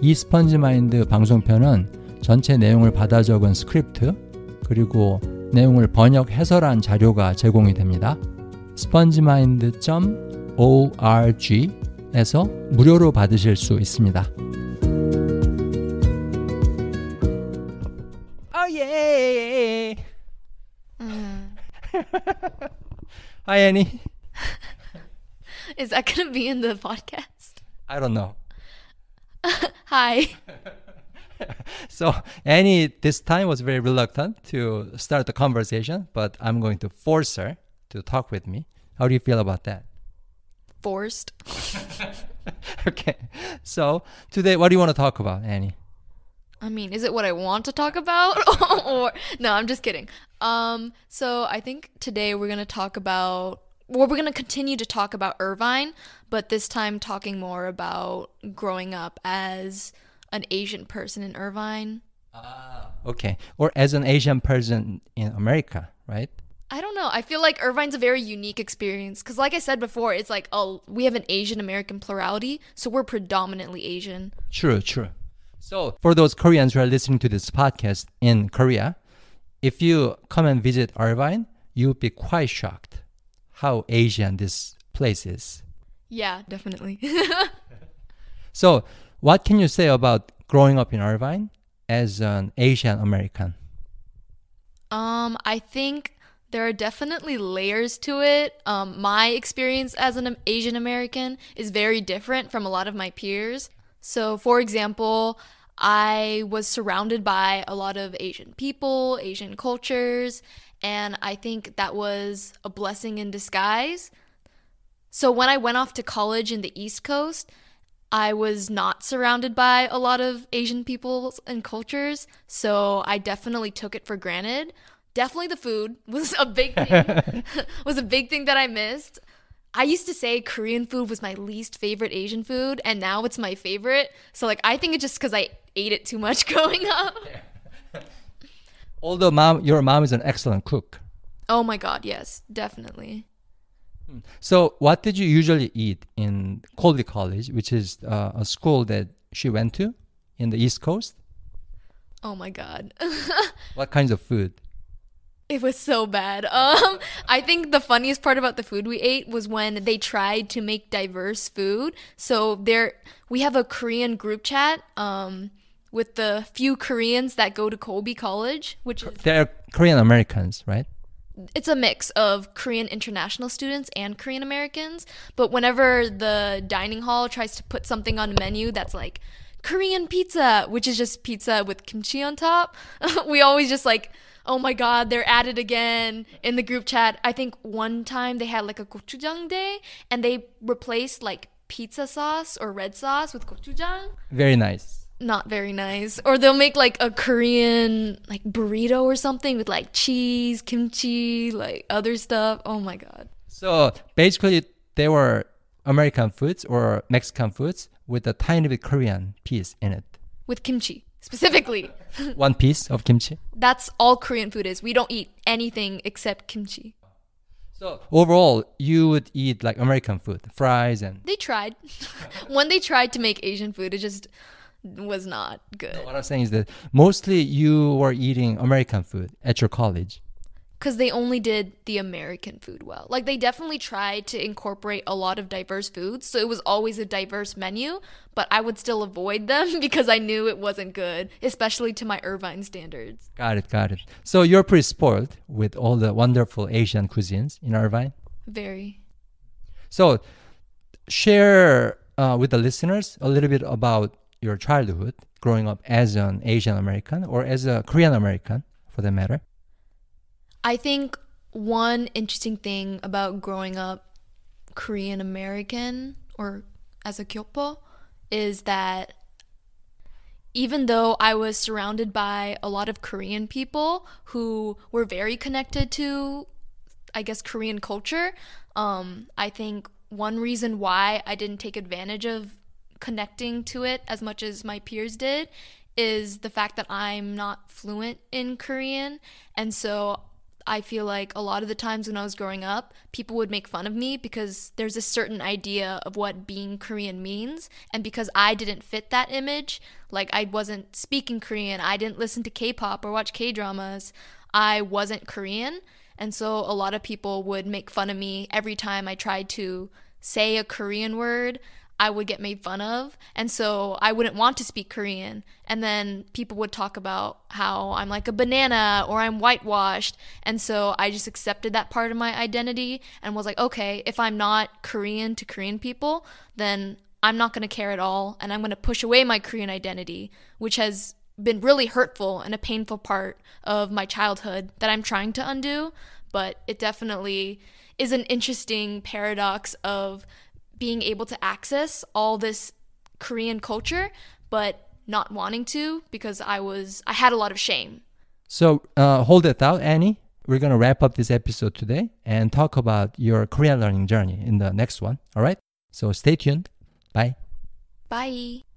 이 스펀지 마인드 방송편은 전체 내용을 받아 적은 스크립트 그리고 내용을 번역 해설한 자료가 제공이 됩니다. spongemind.org에서 무료로 받으실 수 있습니다. Oh yeah. Hi Annie. Is that going to be in the podcast? I don't know. Hi. So Annie this time was very reluctant to start the conversation, but I'm going to force her to talk with me. How do you feel about that? Forced. okay. So today, what do you want to talk about, Annie? I mean, is it what I want to talk about? or no, I'm just kidding. Um, so I think today we're gonna talk about well, we're gonna continue to talk about Irvine, but this time talking more about growing up as an Asian person in Irvine. Ah, Okay. Or as an Asian person in America, right? I don't know. I feel like Irvine's a very unique experience because, like I said before, it's like oh, we have an Asian American plurality, so we're predominantly Asian. True, true. So, for those Koreans who are listening to this podcast in Korea, if you come and visit Irvine, you would be quite shocked how Asian this place is. Yeah, definitely. So, what can you say about growing up in Irvine as an Asian American? Um, I think there are definitely layers to it. Um, my experience as an Asian American is very different from a lot of my peers. So, for example, I was surrounded by a lot of Asian people, Asian cultures, and I think that was a blessing in disguise. So, when I went off to college in the East Coast, I was not surrounded by a lot of Asian people and cultures, so I definitely took it for granted. Definitely the food was a big thing. was a big thing that I missed. I used to say Korean food was my least favorite Asian food, and now it's my favorite. So like I think it's just because I ate it too much growing up. Although mom, your mom is an excellent cook. Oh my god, yes, definitely. So, what did you usually eat in Colby College, which is uh, a school that she went to in the East Coast? Oh my god. What kinds of food? It was so bad. Um, I think the funniest part about the food we ate was when they tried to make diverse food. So there, we have a Korean group chat um, with the few Koreans that go to Colby College, which is They're Korean Americans, right? it's a mix of Korean international students and Korean Americans. But whenever the dining hall tries to put something on a menu that's like Korean pizza, which is just pizza with kimchi on top, we always just like, oh my god, they're at it again in the group chat. I think one time they had like a gochujang day and they replaced like pizza sauce or red sauce with gochujang Very nice. not very nice. Or they'll make like a Korean like burrito or something with like cheese, kimchi, like other stuff. Oh my god. So basically, they were American foods or Mexican foods with a tiny bit Korean piece in it. With kimchi specifically. One piece of kimchi. That's all Korean food is. We don't eat anything except kimchi. So overall, you would eat like American food, fries and. They tried. when they tried to make Asian food, it just was not good. What I'm saying is that mostly you were eating American food at your college. Because they only did the American food well. Like they definitely tried to incorporate a lot of diverse foods, so it was always a diverse menu, but I would still avoid them because I knew it wasn't good, especially to my Irvine standards. Got it, got it. So you're pretty spoiled with all the wonderful Asian cuisines in Irvine. Very. So share uh, with the listeners a little bit about your childhood growing up as an Asian American or as a Korean American for that matter. I think one interesting thing about growing up Korean American or as a Kyopo is that even though I was surrounded by a lot of Korean people who were very connected to, I guess, Korean culture, um, I think one reason why I didn't take advantage of connecting to it as much as my peers did is the fact that I'm not fluent in Korean. And so I feel like a lot of the times when I was growing up, people would make fun of me because there's a certain idea of what being Korean means. And because I didn't fit that image, like I wasn't speaking Korean, I didn't listen to K pop or watch K dramas, I wasn't Korean. And so a lot of people would make fun of me every time I tried to say a Korean word. I would get made fun of. And so I wouldn't want to speak Korean. And then people would talk about how I'm like a banana or I'm whitewashed. And so I just accepted that part of my identity and was like, okay, if I'm not Korean to Korean people, then I'm not going to care at all. And I'm going to push away my Korean identity, which has been really hurtful and a painful part of my childhood that I'm trying to undo. But it definitely is an interesting paradox of being able to access all this Korean culture, but not wanting to because I was I had a lot of shame. So uh, hold that thought, Annie. We're gonna wrap up this episode today and talk about your Korean learning journey in the next one. All right. So stay tuned. Bye. Bye.